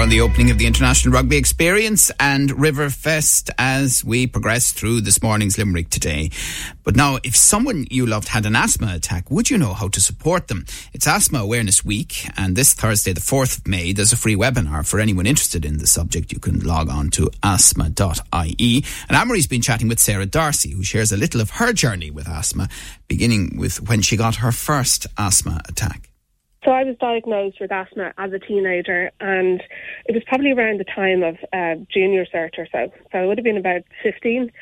on the opening of the International Rugby Experience and Riverfest as we progress through this morning's Limerick today. But now, if someone you loved had an asthma attack, would you know how to support them? It's Asthma Awareness Week, and this Thursday, the 4th of May, there's a free webinar for anyone interested in the subject. You can log on to asthma.ie. Anne Marie's been chatting with Sarah Darcy, who shares a little of her journey with asthma, beginning with when she got her first asthma attack. So I was diagnosed with asthma as a teenager, and it was probably around the time of uh, junior cert or so. So I would have been about 15.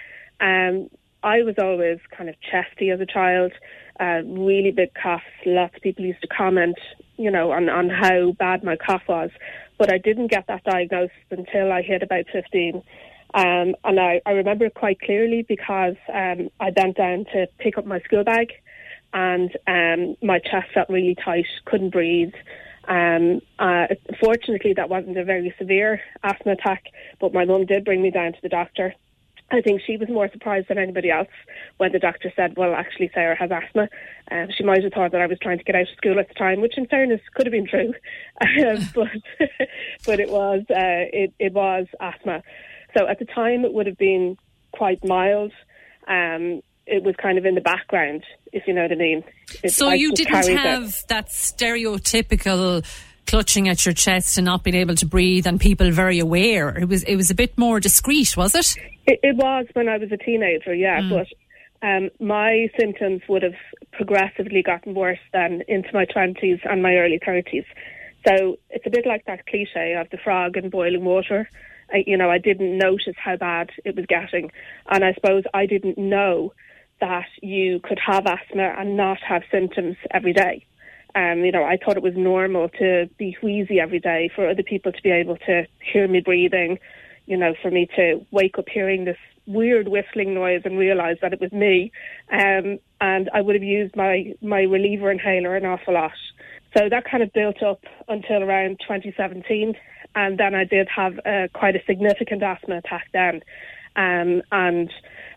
Um, I was always kind of chesty as a child, uh, really big coughs. Lots of people used to comment, you know, on, on how bad my cough was. But I didn't get that diagnosis until I hit about 15. Um, and I, I remember it quite clearly because um, I bent down to pick up my school bag and um, my chest felt really tight, couldn't breathe. Um, uh, fortunately, that wasn't a very severe asthma attack, but my mum did bring me down to the doctor. I think she was more surprised than anybody else when the doctor said, "Well, actually, Sarah has asthma." Um, she might have thought that I was trying to get out of school at the time, which, in fairness, could have been true, um, but but it was uh, it, it was asthma. So at the time, it would have been quite mild. Um, it was kind of in the background, if you know what I mean. It, so I you didn't have it. that stereotypical clutching at your chest and not being able to breathe, and people very aware. It was it was a bit more discreet, was it? It, it was when I was a teenager, yeah. Mm. But um, my symptoms would have progressively gotten worse than into my twenties and my early thirties. So it's a bit like that cliche of the frog in boiling water. I, you know, I didn't notice how bad it was getting, and I suppose I didn't know that you could have asthma and not have symptoms every day. Um, you know, I thought it was normal to be wheezy every day, for other people to be able to hear me breathing, you know, for me to wake up hearing this weird whistling noise and realise that it was me. Um, and I would have used my, my reliever inhaler an awful lot. So that kind of built up until around 2017. And then I did have uh, quite a significant asthma attack then. Um, and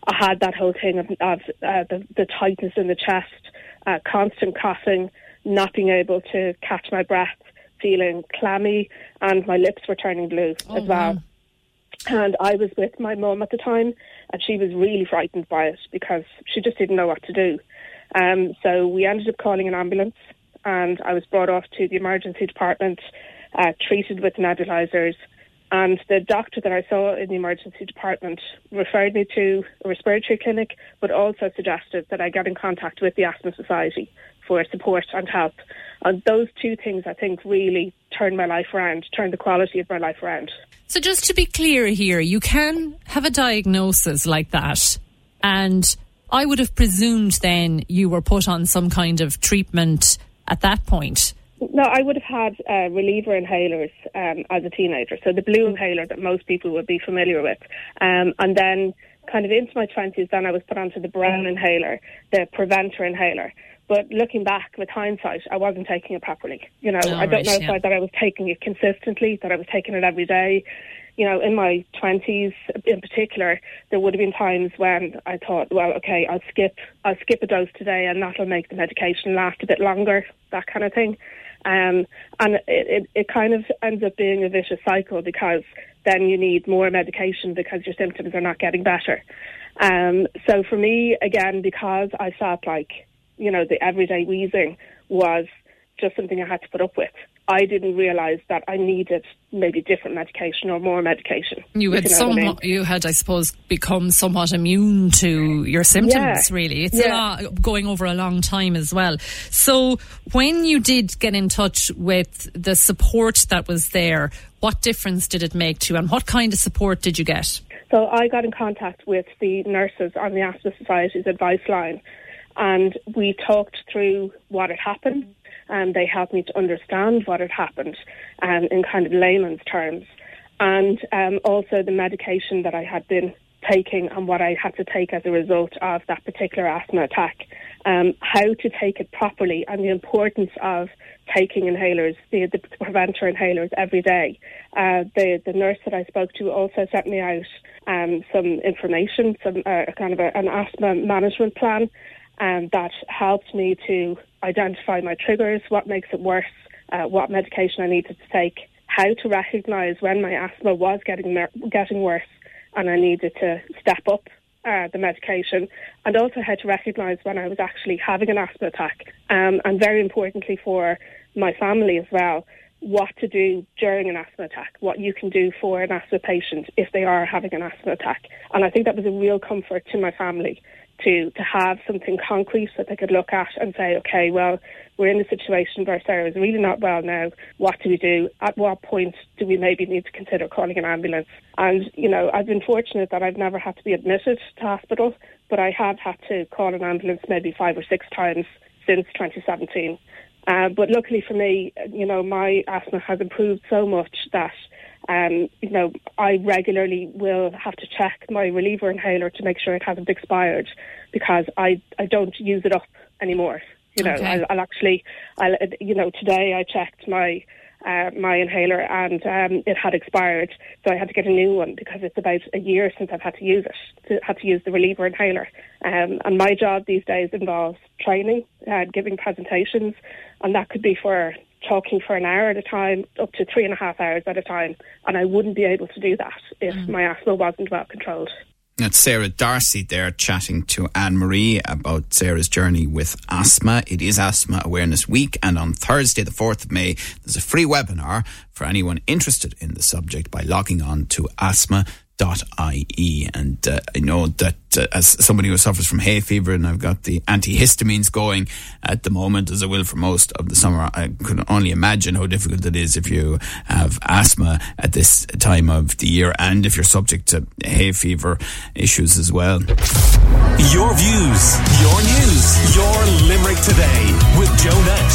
I had that whole thing of, of uh, the, the, tightness in the chest, uh, constant coughing, not being able to catch my breath, feeling clammy, and my lips were turning blue oh, as well. Wow. And I was with my mum at the time, and she was really frightened by it because she just didn't know what to do. Um, so we ended up calling an ambulance, and I was brought off to the emergency department, uh, treated with nebulizers, and the doctor that I saw in the emergency department referred me to a respiratory clinic, but also suggested that I get in contact with the Asthma Society for support and help. And those two things, I think, really turned my life around, turned the quality of my life around. So, just to be clear here, you can have a diagnosis like that, and I would have presumed then you were put on some kind of treatment at that point. No, I would have had uh, reliever inhalers um, as a teenager. So the blue inhaler that most people would be familiar with. Um, and then kind of into my 20s, then I was put onto the brown inhaler, the preventer inhaler. But looking back with hindsight, I wasn't taking it properly. You know, oh, I don't right, know yeah. if I, that I was taking it consistently, that I was taking it every day you know, in my 20s in particular, there would have been times when I thought, well, okay, I'll skip, I'll skip a dose today and that'll make the medication last a bit longer, that kind of thing. Um, and it, it, it kind of ends up being a vicious cycle because then you need more medication because your symptoms are not getting better. Um, so for me, again, because I felt like, you know, the everyday wheezing was just something I had to put up with. I didn't realise that I needed maybe different medication or more medication. You had somewhat, I mean. you had, I suppose, become somewhat immune to your symptoms. Yeah. Really, it's yeah. a lot going over a long time as well. So, when you did get in touch with the support that was there, what difference did it make to you, and what kind of support did you get? So, I got in contact with the nurses on the Asthma Society's advice line, and we talked through what had happened and they helped me to understand what had happened um, in kind of layman's terms. And um, also the medication that I had been taking and what I had to take as a result of that particular asthma attack, um, how to take it properly, and the importance of taking inhalers, the, the preventer inhalers every day. Uh, the, the nurse that I spoke to also sent me out um, some information, some uh, kind of a, an asthma management plan um, that helped me to identify my triggers, what makes it worse, uh, what medication I needed to take, how to recognise when my asthma was getting getting worse and I needed to step up uh, the medication, and also how to recognise when I was actually having an asthma attack, um, and very importantly for my family as well, what to do during an asthma attack, what you can do for an asthma patient if they are having an asthma attack. And I think that was a real comfort to my family to to have something concrete that they could look at and say, okay, well, we're in a situation where Sarah is really not well now. What do we do? At what point do we maybe need to consider calling an ambulance? And you know, I've been fortunate that I've never had to be admitted to hospital, but I have had to call an ambulance maybe five or six times since 2017. Uh, but luckily for me, you know, my asthma has improved so much that um, you know, I regularly will have to check my reliever inhaler to make sure it hasn't expired because I, I don't use it up anymore. You know, okay. I'll, I'll, actually, I'll, you know, today I checked my uh, my inhaler and um, it had expired, so I had to get a new one because it's about a year since I've had to use it. To, had to use the reliever inhaler, um, and my job these days involves training, uh, giving presentations, and that could be for talking for an hour at a time, up to three and a half hours at a time, and I wouldn't be able to do that if mm. my asthma wasn't well controlled. That's Sarah Darcy there chatting to Anne Marie about Sarah's journey with asthma. It is Asthma Awareness Week, and on Thursday, the 4th of May, there's a free webinar for anyone interested in the subject by logging on to asthma ie. And uh, I know that uh, as somebody who suffers from hay fever and I've got the antihistamines going at the moment, as I will for most of the summer, I can only imagine how difficult it is if you have asthma at this time of the year and if you're subject to hay fever issues as well. Your views, your news, your Limerick today with Joe Nash.